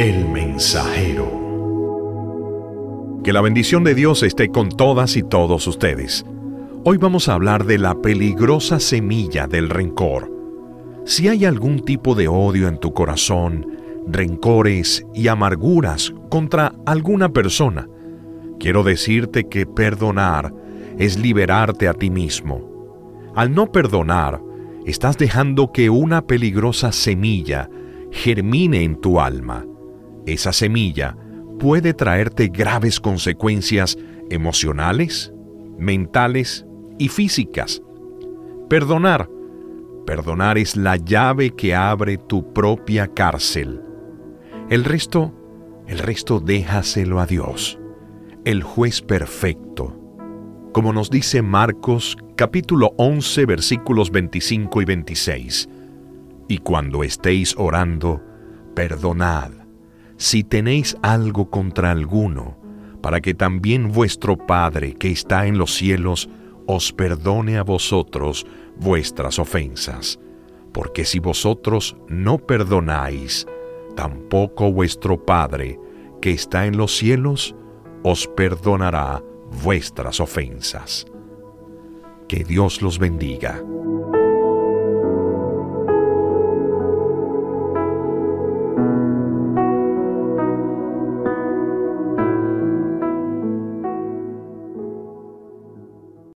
El mensajero. Que la bendición de Dios esté con todas y todos ustedes. Hoy vamos a hablar de la peligrosa semilla del rencor. Si hay algún tipo de odio en tu corazón, rencores y amarguras contra alguna persona, quiero decirte que perdonar es liberarte a ti mismo. Al no perdonar, estás dejando que una peligrosa semilla germine en tu alma. Esa semilla puede traerte graves consecuencias emocionales, mentales y físicas. Perdonar. Perdonar es la llave que abre tu propia cárcel. El resto, el resto déjaselo a Dios, el juez perfecto. Como nos dice Marcos capítulo 11 versículos 25 y 26. Y cuando estéis orando, perdonad si tenéis algo contra alguno, para que también vuestro Padre que está en los cielos os perdone a vosotros vuestras ofensas. Porque si vosotros no perdonáis, tampoco vuestro Padre que está en los cielos os perdonará vuestras ofensas. Que Dios los bendiga.